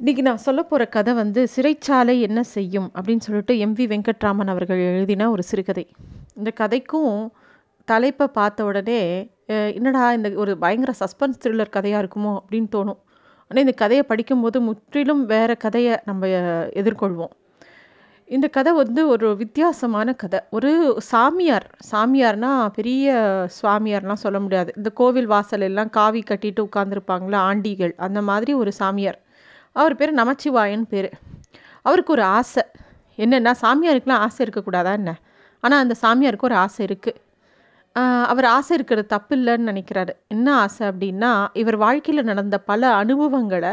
இன்றைக்கி நான் சொல்ல போகிற கதை வந்து சிறைச்சாலை என்ன செய்யும் அப்படின்னு சொல்லிட்டு எம்வி வெங்கட்ராமன் அவர்கள் எழுதின ஒரு சிறுகதை. இந்த கதைக்கும் தலைப்பை பார்த்த உடனே என்னடா இந்த ஒரு பயங்கர சஸ்பென்ஸ் த்ரில்லர் கதையாக இருக்குமோ அப்படின்னு தோணும். ஆனால் இந்த கதையை படிக்கும்போது முற்றிலும் வேறு கதையை நம்ம எதிர்கொள்வோம். இந்த கதை வந்து ஒரு வித்தியாசமான கதை. ஒரு சாமியார் சாமியார்னால் பெரிய சுவாமியார்லாம் சொல்ல முடியாது. இந்த கோவில் வாசல் எல்லாம் காவி கட்டிட்டு உட்காந்துருப்பாங்களா ஆண்டிகள் அந்த மாதிரி ஒரு சாமியார். அவர் பேர் நமச்சிவாயன் பேர். அவருக்கு ஒரு ஆசை. என்னென்னா சாமியாருக்கெலாம் ஆசை இருக்கக்கூடாதா என்ன? ஆனால் அந்த சாமியாருக்கு ஒரு ஆசை இருக்குது அவர் ஆசை இருக்கிறது தப்பு இல்லைன்னு நினைக்கிறாரு. என்ன ஆசை அப்படின்னா இவர் வாழ்க்கையில் நடந்த பல அனுபவங்களை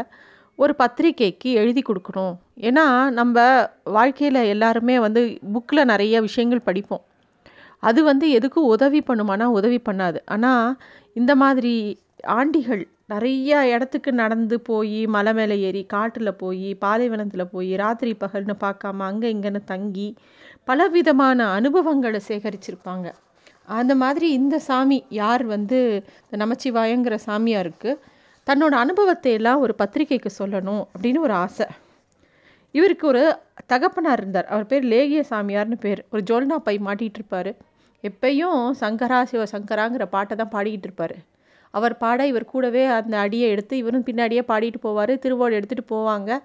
ஒரு பத்திரிக்கைக்கு எழுதி கொடுக்கணும். ஏன்னா நம்ம வாழ்க்கையில் எல்லாருமே வந்து புக்கில் நிறைய விஷயங்கள் படிப்போம். அது வந்து எதுக்கும் உதவி பண்ணுமானா உதவி பண்ணாது. ஆனால் இந்த மாதிரி ஆண்டிகள் நிறையா இடத்துக்கு நடந்து போய் மலை மேலே ஏறி காட்டில் போய் பாலைவனத்தில் போய் ராத்திரி பகல்னு பார்க்காம அங்கே இங்கேன்னு தங்கி பலவிதமான அனுபவங்களை சேகரிச்சிருப்பாங்க. அந்த மாதிரி இந்த சாமி யார் வந்து இந்த நமச்சிவாயங்கிற சாமியாருக்கு தன்னோட அனுபவத்தை எல்லாம் ஒரு பத்திரிக்கைக்கு சொல்லணும் அப்படின்னு ஒரு ஆசை. இவருக்கு ஒரு தகப்பனார் இருந்தார். அவர் பேர் லேகிய சாமியார்னு பேர். ஒரு ஜோல்னா பை மாட்டிகிட்டு இருப்பார். எப்பயும் சங்கரா சிவ சங்கராங்கிற பாட்டை தான் பாடிக்கிட்டு இருப்பார். அவர் பாட இவர் கூடவே அந்த அடியை எடுத்து இவரும் பின்னாடியே பாடிட்டு போவார் திருவோடு எடுத்துகிட்டு போவாங்க.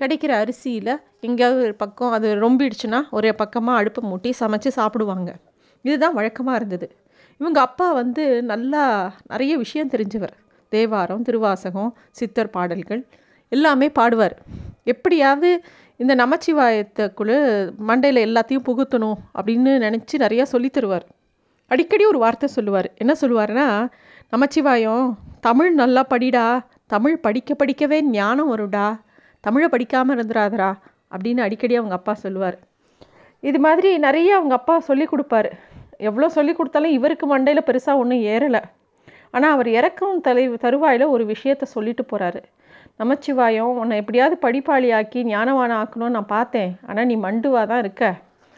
கிடைக்கிற அரிசியில் எங்கேயாவது ஒரு பக்கம் அது ரொம்பிடுச்சுன்னா ஒரு பக்கமாக அடுப்பை மூட்டி சமைச்சு சாப்பிடுவாங்க. இதுதான் வழக்கமாக இருந்தது. இவங்க அப்பா வந்து நல்லா நிறைய விஷயம் தெரிஞ்சவர். தேவாரம் திருவாசகம் சித்தர் பாடல்கள் எல்லாமே பாடுவார். எப்படியாவது இந்த நமச்சிவாயத்துக்குழு மண்டையில் எல்லாத்தையும் புகுத்தணும் அப்படின்னு நினச்சி நிறையா சொல்லித் தருவார். அடிக்கடி ஒரு வார்த்தை சொல்லுவார். என்ன சொல்லுவார்னா நமச்சிவாயம் தமிழ் நல்லா படிடா தமிழ் படிக்க படிக்கவே ஞானம் வரும்டா தமிழை படிக்காமல் இருந்துடாதடா அப்படின்னு அடிக்கடி அவங்க அப்பா சொல்லுவார். இது மாதிரி நிறைய அவங்க அப்பா சொல்லி கொடுப்பாரு. எவ்வளோ சொல்லி கொடுத்தாலும் இவருக்கு மண்டையில் பெருசாக ஒன்றும் ஏறலை. ஆனால் அவர் இறக்கும் தலை தருவாயில் ஒரு விஷயத்த சொல்லிட்டு போகிறாரு நமச்சிவாயம் உன்னை எப்படியாவது படிப்பாளி ஆக்கி ஞானவான ஆக்கணும்னு நான் பார்த்தேன். ஆனால் நீ மண்டுவாக தான் இருக்க.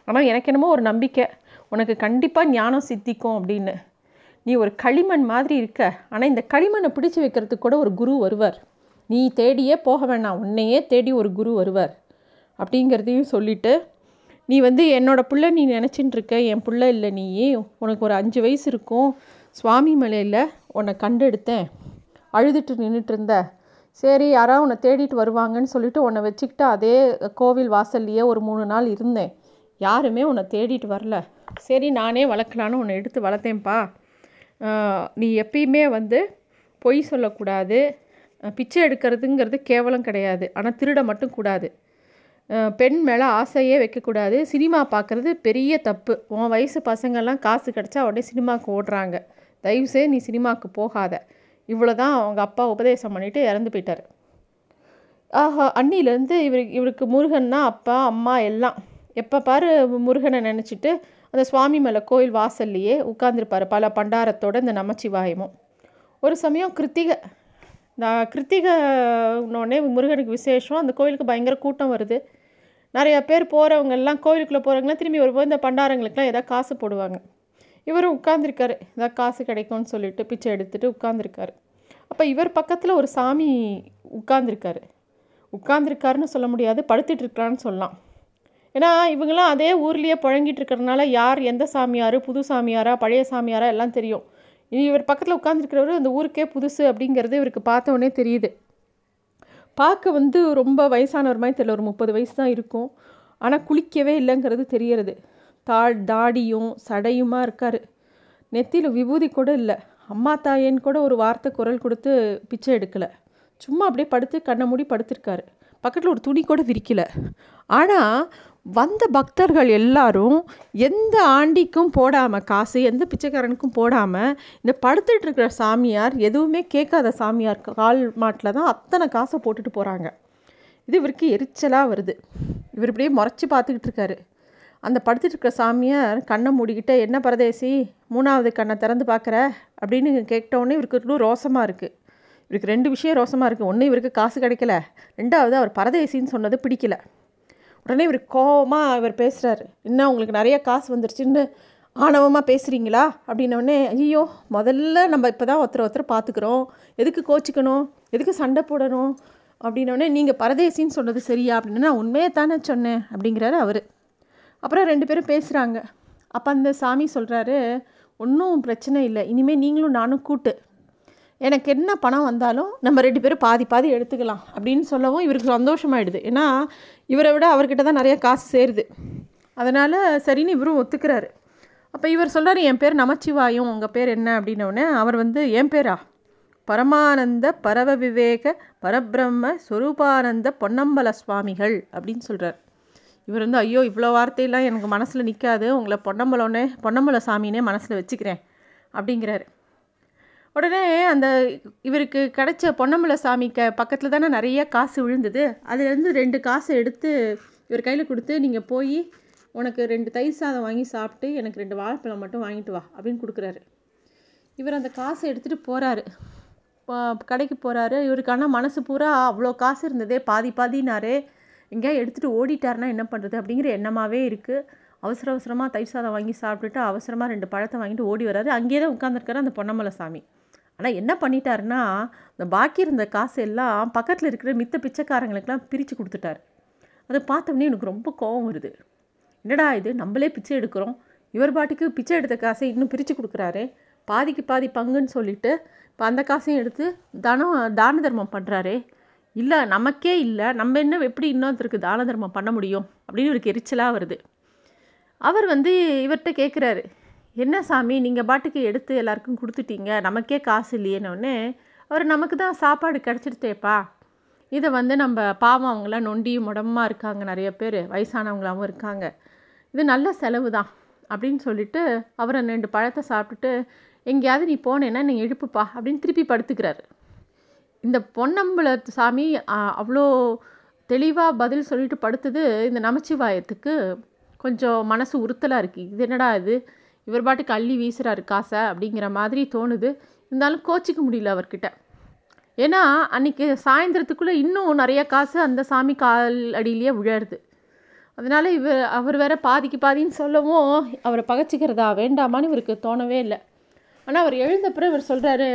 ஆனால் எனக்கு என்னமோ ஒரு நம்பிக்கை. உனக்கு கண்டிப்பாக ஞானம் சித்திக்கும் அப்படின்னு. நீ ஒரு களிமண் மாதிரி இருக்க. ஆனால் இந்த களிமண்ணை பிடிச்சி வைக்கிறதுக்கு கூட ஒரு குரு வருவார். நீ தேடியே போக வேணாம். உன்னையே தேடி ஒரு குரு வருவார். அப்படிங்கிறதையும் சொல்லிட்டு நீ வந்து என்னோடய புள்ள நீ நினச்சின்னு இருக்க. என் புள்ள இல்லை நீ. உனக்கு ஒரு அஞ்சு வயசு இருக்கும். சுவாமி மலையில் உன்னை கண்டெடுத்தேன். அழுதுட்டு நின்றுட்டு இருந்த. சரி யாராவது உன்னை தேடிட்டு வருவாங்கன்னு சொல்லிட்டு உன்னை வச்சுக்கிட்டு அதே கோவில் வாசல்லையே ஒரு மூணு நாள் இருந்தேன். யாருமே உன்னை தேடிட்டு வரல. சரி நானே வளர்க்கலான்னு உன்னை எடுத்து வளர்த்தேன்ப்பா. நீ எப்பயுமே வந்து பொய் சொல்லக்கூடாது. பிச்சை எடுக்கிறதுங்கிறது கேவலம் கிடையாது. ஆனால் திருட மட்டும் கூடாது. பெண் மேலே ஆசையே வைக்கக்கூடாது. சினிமா பார்க்குறது பெரிய தப்பு. உன் வயசு பசங்கள்லாம் காசு கிடச்சா உடனே சினிமாவுக்கு ஓடுறாங்க. தயவுசெய்து நீ சினிமாவுக்கு போகாத. இவ்வளோ தான் அவங்க அப்பா உபதேசம் பண்ணிவிட்டு இறந்து போயிட்டார். ஆஹா அன்னிலேருந்து இவர் இவருக்கு முருகன்னா அப்பா அம்மா எல்லாம். எப்போ பாரு முருகனை நினச்சிட்டு அந்த சுவாமி மலை கோயில் வாசல்லையே உட்காந்துருப்பார் பல பண்டாரத்தோட இந்த நமச்சிவாயமும். ஒரு சமயம் கிருத்திகை நான் கிருத்திகைன்னொடனே முருகனுக்கு விசேஷம். அந்த கோயிலுக்கு பயங்கர கூட்டம் வருது. நிறையா பேர் போகிறவங்கெல்லாம் கோயிலுக்குள்ளே போகிறவங்களாம் திரும்பி வரும்போது இந்த பண்டாரங்களுக்குலாம் ஏதாவது காசு போடுவாங்க. இவரும் உட்காந்துருக்காரு ஏதாவது காசு கிடைக்கும்னு சொல்லிட்டு பிச்சை எடுத்துகிட்டு உட்காந்துருக்காரு அப்போ இவர் பக்கத்தில் ஒரு சாமி உட்காந்துருக்காரு உட்காந்துருக்காருன்னு சொல்ல முடியாது. படுத்துட்டு இருக்கான்னு சொல்லலாம். ஏன்னா இவங்கெல்லாம் அதே ஊர்லேயே புழங்கிட்டு இருக்கிறதுனால யார் எந்த சாமியார் புது சாமியாரா பழைய சாமியாரா எல்லாம் தெரியும். இவர் பக்கத்தில் உட்காந்துருக்கிறவர் அந்த ஊருக்கே புதுசு அப்படிங்கிறது இவருக்கு பார்த்தோன்னே தெரியுது. பார்க்க வந்து ரொம்ப வயசானவர் மாதிரி தெரியல ஒரு முப்பது வயசு தான் இருக்கும். ஆனால் குளிக்கவே இல்லைங்கிறது தெரியறது. தா தாடியும் சடையுமா இருக்கார். நெத்தியில் விபூதி கூட இல்லை. அம்மா தாயேன்னு கூட ஒரு வார்த்தை குரல் கொடுத்து பிச்சை எடுக்கலை. சும்மா அப்படியே படுத்து கண்ணை மூடி படுத்திருக்காரு. பக்கத்தில் ஒரு துணி கூட விரிக்கலை. ஆனால் வந்த பக்தர்கள் எல்லாரும் எந்த ஆண்டிக்கும் போடாமல் காசு எந்த பிச்சைக்காரனுக்கும் போடாமல் இந்த படுத்துட்டு இருக்கிற சாமியார் எதுவுமே கேட்காத சாமியார் கால் மாட்டில் தான் அத்தனை காசை போட்டுட்டு போகிறாங்க இது இவருக்கு எரிச்சலாக வருது. இவர் இப்படியே முறைச்சி பார்த்துக்கிட்டு இருக்காரு. அந்த படுத்துட்டு இருக்கிற சாமியார் கண்ணை மூடிக்கிட்ட என்ன பரதேசி மூணாவது கண்ணை திறந்து பார்க்குற? அப்படின்னு கேட்டோடனே இவருக்கு இன்னும் ரோசமாக இருக்குது இவருக்கு ரெண்டு விஷயம் ரோசமாக இருக்குது ஒன்று இவருக்கு காசு கிடைக்கல. ரெண்டாவது அவர் பரதேசின்னு சொன்னது பிடிக்கல. உடனே இவர் கோவமாக இவர் பேசுகிறாரு என்ன உங்களுக்கு நிறைய காசு வந்துருச்சுன்னு ஆணவமாக பேசுகிறீங்களா அப்படின்னோடனே ஐயோ முதல்ல நம்ம இப்போ தான் ஒருத்தர் ஒருத்தர் பார்த்துக்குறோம் எதுக்கு கோச்சிக்கணும்? எதுக்கு சண்டை போடணும்? அப்படின்னோடனே நீங்கள் பரதேசின்னு சொன்னது சரியா? அப்படின்னு நான் உண்மையை தானே சொன்னேன் அப்படிங்கிறாரு அவர். அப்புறம் ரெண்டு பேரும் பேசுகிறாங்க அப்போ அந்த சாமி சொல்கிறாரு ஒன்றும் பிரச்சனை இல்லை. இனிமேல் நீங்களும் நானும் கூட்டு. எனக்கு என்ன பணம் வந்தாலும் நம்ம ரெண்டு பேரும் பாதி பாதி எடுத்துக்கலாம் அப்படின்னு சொல்லவும் இவருக்கு சந்தோஷமாயிடுது. ஏன்னா இவரை விட அவர்கிட்ட தான் நிறைய காசு சேருது. அதனால் சரின்னு இவரும் ஒத்துக்கிறாரு. அப்போ இவர் சொல்கிறார் என் பேர் நமச்சிவாயும் உங்கள் பேர் என்ன? அப்படின்னோடனே அவர் வந்து என் பேரா? பரமானந்த பரவ விவேக பரபிரம்ம ஸ்வரூபானந்த பொன்னம்பல சுவாமிகள் அப்படின்னு சொல்கிறார் இவர் வந்து ஐயோ இவ்வளோ வார்த்தையெல்லாம் எனக்கு மனசில் நிற்காது உங்களை பொன்னம்பலோன்னே பொன்னம்பல சாமினே மனசில் வச்சுக்கிறேன் அப்படிங்கிறாரு. உடனே அந்த இவருக்கு கிடைச்ச பொன்னம்பல சாமிக்கு பக்கத்தில் தானே நிறைய காசு விழுந்தது. அதுலேருந்து ரெண்டு காசை எடுத்து இவர் கையில் கொடுத்து நீங்கள் போய் உனக்கு ரெண்டு தயிர் சாதம் வாங்கி சாப்பிட்டு எனக்கு ரெண்டு வாழைப்பழம் மட்டும் வாங்கிட்டு வா அப்படின்னு கொடுக்குறாரு. இவர் அந்த காசை எடுத்துகிட்டு போகிறாரு கடைக்கு போகிறாரு இவருக்கு ஆனால் மனசு பூரா அவ்வளோ காசு இருந்ததே பாதி பாதினாரு. எங்கேயா எடுத்துகிட்டு ஓடிட்டாருன்னா என்ன பண்ணுறது அப்படிங்கிற எண்ணமாகவே இருக்குது அவசர அவசரமாக தயிர் சாதம் வாங்கி சாப்பிட்டுட்டு அவசரமாக ரெண்டு பழத்தை வாங்கிட்டு ஓடி வராரு அங்கேயே தான் உட்காந்துருக்காரு அந்த பொன்னமலை சாமி. ஆனால் என்ன பண்ணிட்டாருன்னா இந்த பாக்கி இருந்த காசு எல்லாம் பக்கத்தில் இருக்கிற மித்த பிச்சைக்காரங்களுக்கெல்லாம் பிரித்து கொடுத்துட்டாரு. அதை பார்த்தோன்னே எனக்கு ரொம்ப கோபம் வருது. என்னடா இது? நம்மளே பிச்சை எடுக்கிறோம். இவர் பாட்டுக்கு பிச்சை எடுத்த காசை இன்னும் பிரித்து கொடுக்குறாரு. பாதிக்கு பாதி பங்குன்னு சொல்லிட்டு இப்போ அந்த காசையும் எடுத்து தானம் தான தர்மம் பண்ணுறாரு இல்லை நமக்கே இல்லை. நம்ம என்ன எப்படி இன்னொருத்தருக்கு தான தர்மம் பண்ண முடியும்? அப்படின்னு இவருக்கு எரிச்சலாக வருது. அவர் வந்து இவர்கிட்ட கேட்குறாரு என்ன சாமி நீங்கள் பாட்டுக்கு எடுத்து எல்லாருக்கும் கொடுத்துட்டீங்க நமக்கே காசு இல்லையேனோடனே அவர் நமக்கு தான் சாப்பாடு கிடச்சிடுத்தேப்பா இதை வந்து நம்ம பாவம் அவங்களாம் நொண்டி முடமாக இருக்காங்க நிறைய பேர் வயசானவங்களாகவும் இருக்காங்க. இது நல்ல செலவு தான் அப்படின்னு சொல்லிட்டு அவரை ரெண்டு பழத்தை சாப்பிட்டுட்டு எங்கேயாவது நீ போனேன்னா நீ எழுப்புப்பா அப்படின்னு திருப்பி படுத்துக்கிறாரு. இந்த பொன்னம்பல சாமி அவ்வளோ தெளிவாக பதில் சொல்லிட்டு படுத்தது இந்த நமச்சிவாயத்துக்கு கொஞ்சம் மனசு உறுத்தலாக இருக்குது இது என்னடா இது? இவர் பாட்டுக்கு அள்ளி வீசுகிறாரு காசை அப்படிங்கிற மாதிரி தோணுது. இருந்தாலும் கோச்சிக்க முடியல அவர்கிட்ட. ஏன்னா அன்றைக்கி சாயந்தரத்துக்குள்ளே இன்னும் நிறைய காசு அந்த சாமி கால் அடியிலேயே விழருது. அதனால் இவர் அவர் வேற பாதிக்கு பாதின்னு சொல்லவும் அவரை பகச்சிக்கிறதா வேண்டாமான்னு இவருக்கு தோணவே இல்லை. ஆனால் அவர் எழுந்தப்புறம் இவர் சொல்கிறாரு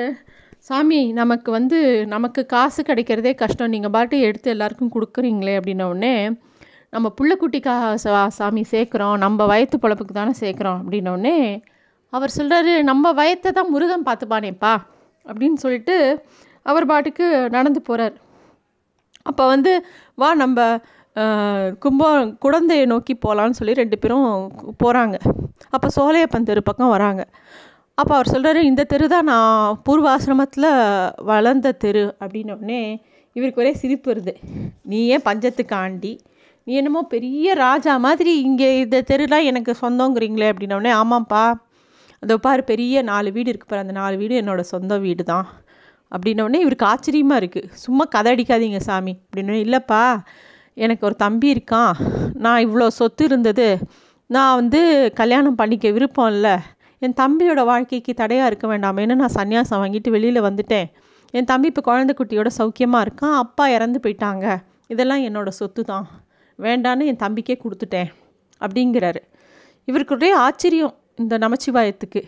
சாமி நமக்கு வந்து நமக்கு காசு கிடைக்கிறதே கஷ்டம். நீங்கள் பாட்டு எடுத்து எல்லாருக்கும் கொடுக்குறீங்களே அப்படின்னோடனே நம்ம புள்ளக்குட்டிக்கா சா சாமி சேர்க்குறோம் நம்ம வயத்து பொழப்புக்கு தானே சேர்க்குறோம் அப்படின்னோடனே அவர் சொல்கிறாரு நம்ம வயத்தை தான் முருகன் பார்த்துப்பானேப்பா அப்படின்னு சொல்லிட்டு அவர் பாட்டுக்கு நடந்து போகிறார் அப்போ வந்து வா நம்ம கும்போ குழந்தையை நோக்கி போகலான்னு சொல்லி ரெண்டு பேரும் போகிறாங்க அப்போ சோலையப்பன் தெரு பக்கம் வராங்க. அப்போ அவர் சொல்கிறாரு இந்த தெரு தான் நான் பூர்வாசிரமத்தில் வளர்ந்த தெரு அப்படின்னோடனே இவருக்கு ஒரே சிரிப்பு வருது. நீ ஏன் பஞ்சத்துக்கு ஆண்டி? நீ என்னமோ பெரிய ராஜா மாதிரி இங்கே இந்த தெருலாம் எனக்கு சொந்தங்கிறீங்களே அப்படின்னோடனே ஆமாம்ப்பா. அதோ பாரு பெரிய நாலு வீடு இருக்கு பாரு அந்த நாலு வீடு என்னோடய சொந்த வீடு தான் அப்படின்னோடனே இவருக்கு ஆச்சரியமாக இருக்குது சும்மா கதை அடிக்காதீங்க சாமி அப்படின்னு இல்லைப்பா எனக்கு ஒரு தம்பி இருக்கான். நான் இவ்வளோ சொத்து இருந்தது நான் வந்து கல்யாணம் பண்ணிக்க விருப்பம் இல்லை என் தம்பியோட வாழ்க்கைக்கு தடையாக இருக்க வேண்டாமேன்னு நான் சன்னியாசம் வாங்கிட்டு வெளியில் வந்துட்டேன். என் தம்பி இப்போ குழந்தை குட்டியோட சௌக்கியமாக இருக்கான். அப்பா இறந்து போயிட்டாங்க. இதெல்லாம் என்னோடய சொத்து தான் வேண்டான்னு என் தம்பிக்கே கொடுத்துட்டேன் அப்படிங்கிறாரு. இவருக்கு ஒரே ஆச்சரியம் இந்த நமச்சிவாயத்துக்கு.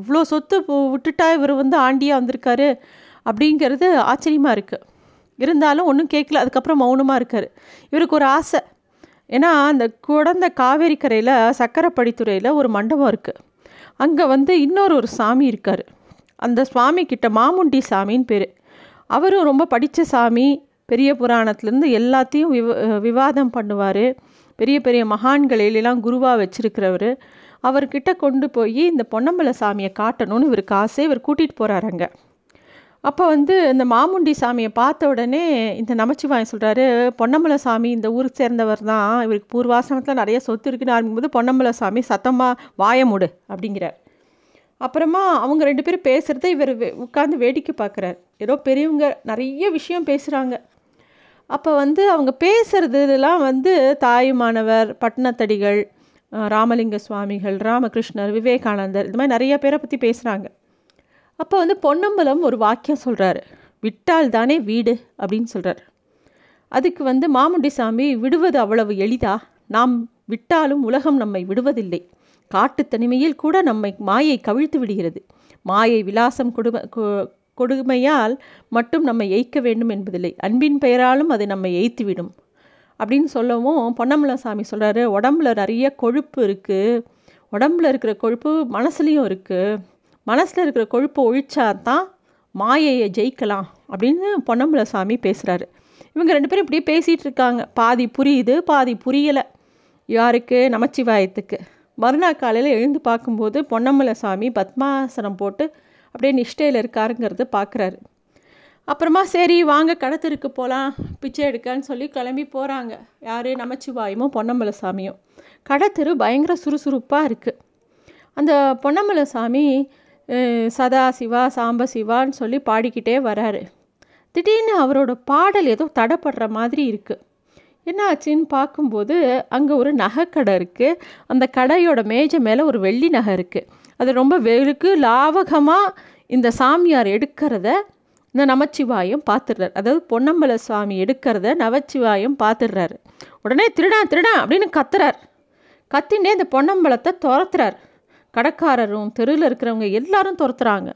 இவ்வளோ சொத்து விட்டுட்டா இவர் வந்து ஆண்டியாக வந்திருக்காரு அப்படிங்கிறது ஆச்சரியமாக இருக்குது இருந்தாலும் ஒன்றும் கேட்கல அதுக்கப்புறம் மௌனமாக இருக்கார். இவருக்கு ஒரு ஆசை. ஏன்னா அந்த குடந்த காவேரி கரையில் சக்கரைப்படித்துறையில் ஒரு மண்டபம் இருக்குது அங்கே வந்து இன்னொரு ஒரு சாமி இருக்கார். அந்த சுவாமி கிட்ட மாமுண்டி சாமின்னு பேர். அவரும் ரொம்ப படித்த சாமி பெரிய புராணத்துலேருந்து எல்லாத்தையும் விவ விவாதம் பண்ணுவார். பெரிய பெரிய மகான்களிலெல்லாம் குருவாக வச்சுருக்கிறவர். அவர்கிட்ட கொண்டு போய் இந்த பொன்னம்பல சாமியை காட்டணும்னு இவர் காசே இவர் கூட்டிகிட்டு போகிறாருங்க அப்போ வந்து இந்த மாமுண்டி சாமியை பார்த்த உடனே இந்த நமச்சிவாயம் சொல்கிறாரு பொன்னம்பல சாமி இந்த ஊருக்கு சேர்ந்தவர் தான். இவருக்கு பூர்வாசனத்தில் நிறைய சொத்து இருக்குன்னு ஆரம்பிக்கும்போது பொன்னம்பல சாமி சத்தமாக வாய முடு அப்படிங்கிறார். அப்புறமா அவங்க ரெண்டு பேரும் பேசுகிறத இவர் உட்காந்து வேடிக்கை பார்க்குறார். ஏதோ பெரியவங்க நிறைய விஷயம் பேசுகிறாங்க அப்போ வந்து அவங்க பேசுகிறதுலாம் வந்து தாயுமானவர் பட்டினத்தடிகள் ராமலிங்க சுவாமிகள் ராமகிருஷ்ணர் விவேகானந்தர் இது மாதிரி நிறைய பேரை பற்றி பேசுகிறாங்க அப்போ வந்து பொன்னம்பலம் ஒரு வாக்கியம் சொல்கிறாரு விட்டால் தானே வீடு அப்படின்னு சொல்கிறார் அதுக்கு வந்து மாமுண்டி சாமி விடுவது அவ்வளவு எளிதா? நாம் விட்டாலும் உலகம் நம்மை விடுவதில்லை. காட்டு தனிமையில் கூட நம்மை மாயை கவிழ்த்து விடுகிறது. மாயை விலாசம் கொடும கொடுமையால் மட்டும் நம்ம எய்க்க வேண்டும் என்பதில்லை. அன்பின் பெயராலும் அது நம்ம எய்த்துவிடும் அப்படின்னு சொல்லவும் பொன்னம்பல சாமி சொல்கிறாரு உடம்புல நிறைய கொழுப்பு இருக்குது உடம்புல இருக்கிற கொழுப்பு மனசுலேயும் இருக்குது மனசில் இருக்கிற கொழுப்பை ஒழிச்சா தான் மாயையை ஜெயிக்கலாம். அப்படின்னு பொன்னம்பல சாமி பேசுகிறாரு இவங்க ரெண்டு பேரும் இப்படியே பேசிகிட்டு இருக்காங்க. பாதி புரியுது பாதி புரியலை. யாருக்கு? நமச்சிவாயத்துக்கு. மறுநாள் காலையில் எழுந்து பார்க்கும்போது பொன்னம்பல சாமி பத்மாசனம் போட்டு அப்படியே நிஷ்டையில் இருக்காருங்கிறது பார்க்குறாரு அப்புறமா சரி வாங்க கடத்திற்கு போகலாம் பிச்சை எடுக்கன்னு சொல்லி கிளம்பி போகிறாங்க யார்? நமச்சிவாயமும் பொன்னம்பல சாமியும் கடத்தெரு பயங்கர சுறுசுறுப்பாக இருக்குது அந்த பொன்னம்பல சாமி சதா சிவா சாம்ப சிவான்னு சொல்லி பாடிக்கிட்டே வராரு. திடீர்னு அவரோட பாடல் ஏதோ தடைப்படுற மாதிரி இருக்குது என்ன ஆச்சுன்னு பார்க்கும்போது அங்கே ஒரு நகைக்கடை இருக்குது அந்த கடையோட மேஜை மேலே ஒரு வெள்ளி நகை இருக்குது அது ரொம்ப வெளுக்கு லாவகமாக இந்த சாமியார் எடுக்கிறத இந்த நமச்சிவாயம் பார்த்துடுறாரு அதாவது பொன்னம்பல சுவாமி எடுக்கிறத நவச்சிவாயம் பார்த்துடுறாரு உடனே திருடா திருடா அப்படின்னு கத்துறார். கத்தினே இந்த பொன்னம்பலத்தை துரத்துறார். கடைக்காரரும் தெருவில் இருக்கிறவங்க எல்லாரும் துரத்துறாங்க.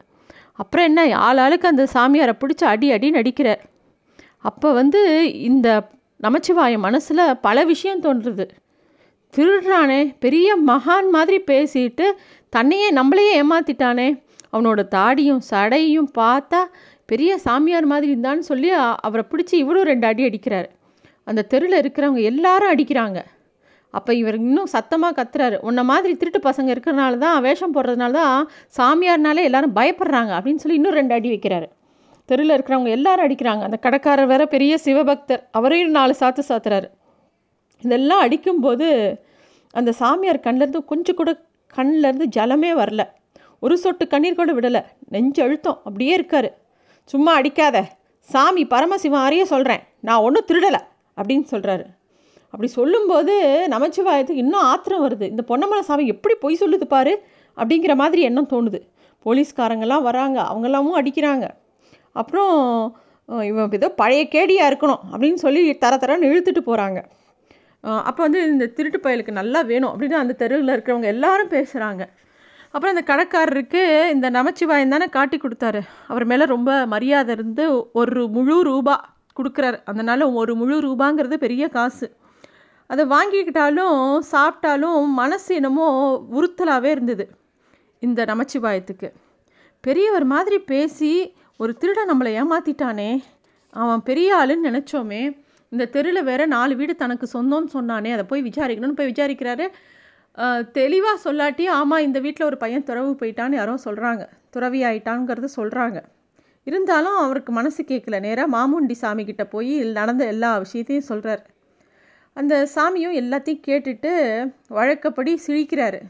அப்புறம் என்ன? ஆள் ஆளுக்கு அந்த சாமியாரை பிடிச்சி அடி அடி நடிக்கிறார். அப்போ வந்து இந்த நமச்சிவாயம் மனசில் பல விஷயம் தோன்றுறது திருடுறானே பெரிய மகான் மாதிரி பேசிட்டு தன்னையே நம்மளையே ஏமாத்திட்டானே. அவனோட தாடியும் சடையும் பார்த்தா பெரிய சாமியார் மாதிரி இருந்தான்னு சொல்லி அவரை பிடிச்சி இவரும் ரெண்டு அடி அடிக்கிறார். அந்த தெருவில் இருக்கிறவங்க எல்லாரும் அடிக்கிறாங்க. அப்போ இவர் இன்னும் சத்தமாக கத்துறாரு. உன்ன மாதிரி திருட்டு பசங்க இருக்கிறனால தான் வேஷம் போடுறதுனால தான் சாமியார்னாலே எல்லாரும் பயப்படுறாங்க அப்படின்னு சொல்லி இன்னும் ரெண்டு அடி வைக்கிறாரு. தெருவில் இருக்கிறவங்க எல்லாரும் அடிக்கிறாங்க. அந்த கடைக்காரர் வேற பெரிய சிவபக்தர் அவரையும் நாலு சாத்து சாத்துறாரு. இதெல்லாம் அடிக்கும்போது அந்த சாமியார் கண்ணிலேருந்து கொஞ்சம் கூட கண்ணிலேருந்து ஜலமே வரல. ஒரு சொட்டு கண்ணீர் கூட விடலை. நெஞ்சு அழுத்தம். அப்படியே இருக்கார். சும்மா அடிக்காத. சாமி பரமசிவம் அறிய சொல்கிறேன் நான் ஒன்றும் திருடலை. அப்படின்னு சொல்கிறாரு அப்படி சொல்லும்போது நமச்சிவாயத்துக்கு இன்னும் ஆத்திரம் வருது. இந்த பொன்னமலை சாமி எப்படி பொய் சொல்லுது பாரு? அப்படிங்கிற மாதிரி எண்ணம் தோணுது. போலீஸ்காரங்கெல்லாம் வராங்க. அவங்கெல்லாமும் அடிக்கிறாங்க. அப்புறம் இவன் ஏதோ பழைய கேடியாக இருக்கணும் அப்படின்னு சொல்லி தர தரன்னு இழுத்துட்டு போகிறாங்க அப்போ வந்து இந்த திருட்டு பயலுக்கு நல்லா வேணும் அப்படின்னு அந்த தெருவில் இருக்கிறவங்க எல்லாரும் பேசுகிறாங்க அப்புறம் அந்த கடைக்காரருக்கு இந்த நமச்சிவாயம் தானே காட்டி கொடுத்தாரு. அவர் மேலே ரொம்ப மரியாதை இருந்து ஒரு முழு ரூபா கொடுக்குறாரு. அதனால் ஒரு முழு ரூபாங்கிறது பெரிய காசு. அதை வாங்கிக்கிட்டாலும் சாப்பிட்டாலும் மனசு என்னமோ உறுத்தலாகவே இருந்தது இந்த நமச்சிவாயத்துக்கு. பெரியவர் மாதிரி பேசி ஒரு திருடன் நம்மளை ஏமாற்றிட்டானே அவன் பெரிய ஆளுன்னு நினச்சோமே. இந்த தெருவில் வேற நாலு வீடு தனக்கு சொந்தம்னு சொன்னானே அதை போய் விசாரிக்கணும்னு போய் விசாரிக்கிறாரு. தெளிவாக சொல்லாட்டி ஆமாம் இந்த வீட்டில் ஒரு பையன் துறவு போயிட்டான்னு யாரோ சொல்கிறாங்க துறவி ஆயிட்டாங்கிறது சொல்கிறாங்க இருந்தாலும் அவருக்கு மனசு கேட்கல நேராக மாமுண்டி சாமி கிட்ட போய் நடந்த எல்லா விஷயத்தையும் சொல்கிறார் அந்த சாமியும் எல்லாத்தையும் கேட்டுட்டு வழக்கப்படி சிரிக்கிறாரு.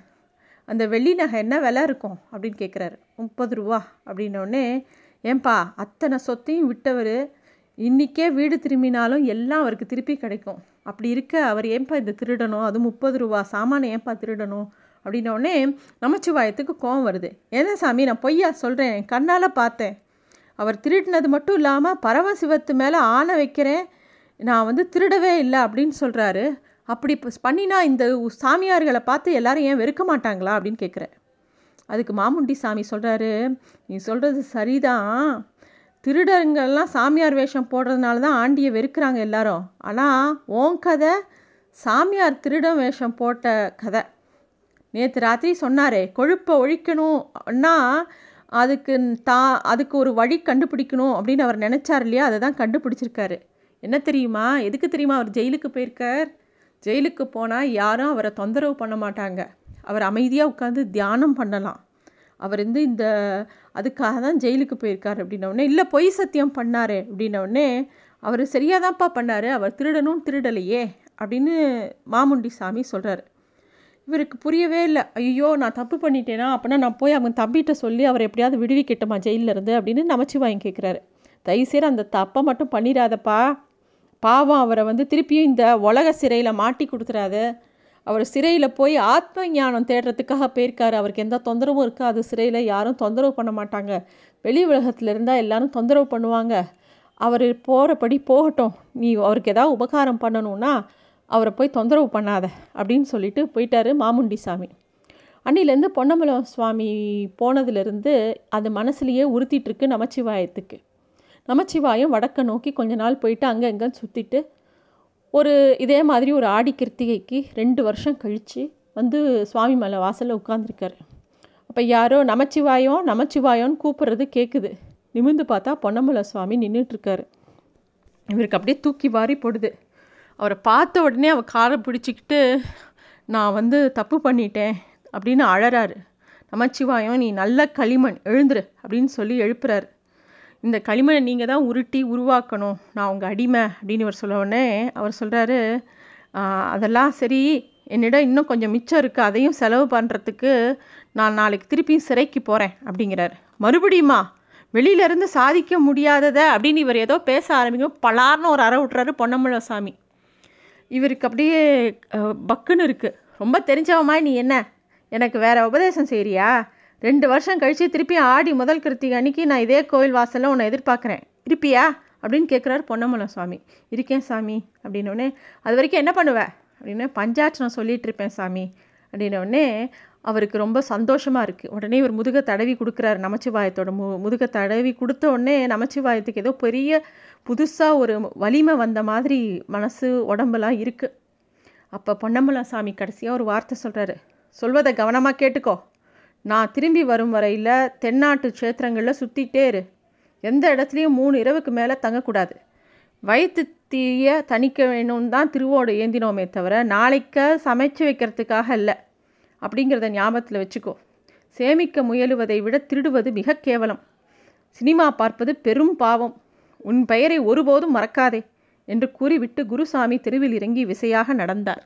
அந்த வெள்ளி நகை என்ன விலை இருக்கும் அப்படின்னு கேட்குறாரு முப்பது ரூபா அப்படின்னோடனே ஏன்பா அத்தனை சொத்தையும் விட்டவர் இன்றைக்கே வீடு திரும்பினாலும் எல்லாம் அவருக்கு திருப்பி கிடைக்கும். அப்படி இருக்க அவர் ஏன்பா இந்த திருடணும்? அது முப்பது ரூபா சாமானை ஏன்பா திருடணும்? அப்படின்னோடனே நமச்சிவாயத்துக்கு கோவம் வருது. ஏன்னா சாமி நான் பொய்யா சொல்கிறேன் கண்ணால் பார்த்தேன். அவர் திருடினது மட்டும் இல்லாமல் பரமசிவத்து மேலே ஆணை வைக்கிறேன். நான் வந்து திருடவே இல்லை அப்படின்னு சொல்கிறாரு அப்படி பண்ணினா இந்த சாமியார்களை பார்த்து எல்லாரும் ஏன் வெறுக்க மாட்டாங்களா அப்படின்னு கேட்குறேன் அதுக்கு மாமுண்டி சாமி சொல்கிறாரு நீ சொல்கிறது சரிதான். திருடருங்கள்லாம் சாமியார் வேஷம் போடுறதுனால தான் ஆண்டியை வெறுக்கிறாங்க எல்லாரும். ஆனால் ஓன் கதை சாமியார் திருடன் வேஷம் போட்ட கதை. நேற்று ராத்திரி சொன்னாரே கொழுப்பை ஒழிக்கணும்னா அதுக்கு தா அதுக்கு ஒரு வழி கண்டுபிடிக்கணும் அப்படின்னு அவர் நினச்சார் இல்லையா? அதை தான் கண்டுபிடிச்சிருக்காரு. என்ன தெரியுமா? எதுக்கு தெரியுமா அவர் ஜெயிலுக்கு போயிருக்கார்? ஜெயிலுக்கு போனால் யாரும் அவரை தொந்தரவு பண்ண மாட்டாங்க. அவர் அமைதியாக உட்காந்து தியானம் பண்ணலாம். அவர் வந்து இந்த அதுக்காக தான் ஜெயிலுக்கு போயிருக்கார் அப்படின்னோடனே இல்லை பொய் சத்தியம் பண்ணார் அப்படின்னோடனே அவர் சரியாக தான்ப்பா பண்ணார் அவர் திருடனும் திருடலையே அப்படின்னு மாமுண்டி சாமி சொல்கிறார் இவருக்கு புரியவே இல்லை ஐயோ நான் தப்பு பண்ணிட்டேனா? அப்படின்னா நான் போய் அவங்க தம்பிகிட்ட சொல்லி அவர் எப்படியாவது விடுவிக்கட்டுமா ஜெயிலில் இருந்து அப்படின்னு நமச்சி வாங்கி கேட்குறாரு தயவுசெய்து அந்த தப்பை மட்டும் பண்ணிடாதப்பா. பாவம் அவரை வந்து திருப்பியும் இந்த உலக சிறையில் மாட்டி கொடுத்துறாது. அவர் சிறையில் போய் ஆத்ம ஞானம் தேடுறதுக்காக போயிருக்காரு. அவருக்கு எந்த தொந்தரவும் இருக்காது. சிறையில் யாரும் தொந்தரவு பண்ண மாட்டாங்க. வெளி உலகத்தில் இருந்தால் எல்லாரும் தொந்தரவு பண்ணுவாங்க. அவர் போகிறபடி போகட்டும். நீ அவருக்கு ஏதாவது உபகாரம் பண்ணணும்னா அவரை போய் தொந்தரவு பண்ணாத அப்படின்னு சொல்லிட்டு போயிட்டாரு மாமுண்டி சாமி. அன்னிலேருந்து பொன்னம்பலம் சுவாமி போனதுலேருந்து அது மனசுலேயே உறுத்திட்டுருக்கு நமச்சிவாயத்துக்கு. நமச்சிவாயம் வடக்க நோக்கி கொஞ்ச நாள் போயிட்டு அங்கே எங்கே சுற்றிட்டு ஒரு இதே மாதிரி ஒரு ஆடி கிருத்திகைக்கு ரெண்டு வருஷம் கழித்து வந்து சுவாமி மலை வாசலில் உட்காந்துருக்காரு அப்போ யாரோ நமச்சிவாயம் நமச்சிவாயம்னு கூப்பிட்றது கேட்குது நிமிந்து பார்த்தா பொன்னமலை சுவாமி நின்றுட்டுருக்காரு இவருக்கு அப்படியே தூக்கி வாரி போடுது. அவரை பார்த்த உடனே அவர் காரை பிடிச்சிக்கிட்டு நான் வந்து தப்பு பண்ணிட்டேன் அப்படின்னு அழறாரு. நமச்சிவாயம் நீ நல்ல களிமண் எழுந்துரு அப்படின்னு சொல்லி எழுப்புறாரு. இந்த களிமண்ணை நீங்கள் தான் உருட்டி உருவாக்கணும். நான் உங்கள் அடிமை அப்படின்னு இவர் சொல்ல உடனே அவர் சொல்கிறாரு அதெல்லாம் சரி என்னிடம் இன்னும் கொஞ்சம் மிச்சம் இருக்குது அதையும் செலவு பண்ணுறதுக்கு நான் நாளைக்கு திருப்பியும் சிறைக்கு போகிறேன் அப்படிங்கிறார். மறுபடியுமா? வெளியிலேருந்து சாதிக்க முடியாததை? அப்படின்னு இவர் ஏதோ பேச ஆரம்பிக்கும். பலார்னு ஒரு அற விட்றாரு பொன்னம்பல சாமி இவருக்கு அப்படியே பக்குன்னு இருக்குது ரொம்ப தெரிஞ்சவமா நீ என்ன? எனக்கு வேறு உபதேசம் செய்கிறியா ரெண்டு வருஷம் கழித்து திருப்பி ஆடி முதல் கிருத்திகை அன்னைக்கு நான் இதே கோயில் வாசலில் உன்னை எதிர்பார்க்குறேன். இருப்பியா? அப்படின்னு கேட்குறாரு பொன்னமலம் சுவாமி. இருக்கேன் சாமி. அப்படின்னோடனே அது வரைக்கும் என்ன பண்ணுவேன் அப்படின்னு பஞ்சாட்சணம் சொல்லிகிட்டு இருப்பேன் சாமி. அப்படின்னோடனே அவருக்கு ரொம்ப சந்தோஷமாக இருக்குது உடனே இவர் முதுக தடவி கொடுக்குறாரு நமச்சிவாயத்தோட மு முதுக தடவி கொடுத்த உடனே நமச்சிவாயத்துக்கு ஏதோ பெரிய புதுசாக ஒரு வலிமை வந்த மாதிரி மனசு உடம்புலாம் இருக்குது அப்போ பொன்னம்பலம் சாமி கடைசியாக ஒரு வார்த்தை சொல்கிறாரு சொல்வதை கவனமாக கேட்டுக்கோ. நான் திரும்பி வரும் வரையில் தென்னாட்டு க்ஷேத்திரங்களில் சுற்றிட்டே இரு. எந்த இடத்துலையும் மூணு இரவுக்கு மேலே தங்கக்கூடாது. வயிற்று தீய தணிக்க வேணும்னு தான் திருவோடு ஏந்தினோமே தவிர நாளைக்க சமைச்சு வைக்கிறதுக்காக இல்லை அப்படிங்கிறத ஞாபகத்தில் வச்சுக்கோ. சேமிக்க முயலுவதை விட திருடுவது மிக கேவலம். சினிமா பார்ப்பது பெரும் பாவம். உன் பெயரை ஒருபோதும் மறக்காதே என்று கூறிவிட்டு குருசாமி தெருவில் இறங்கி விசையாக நடந்தார்.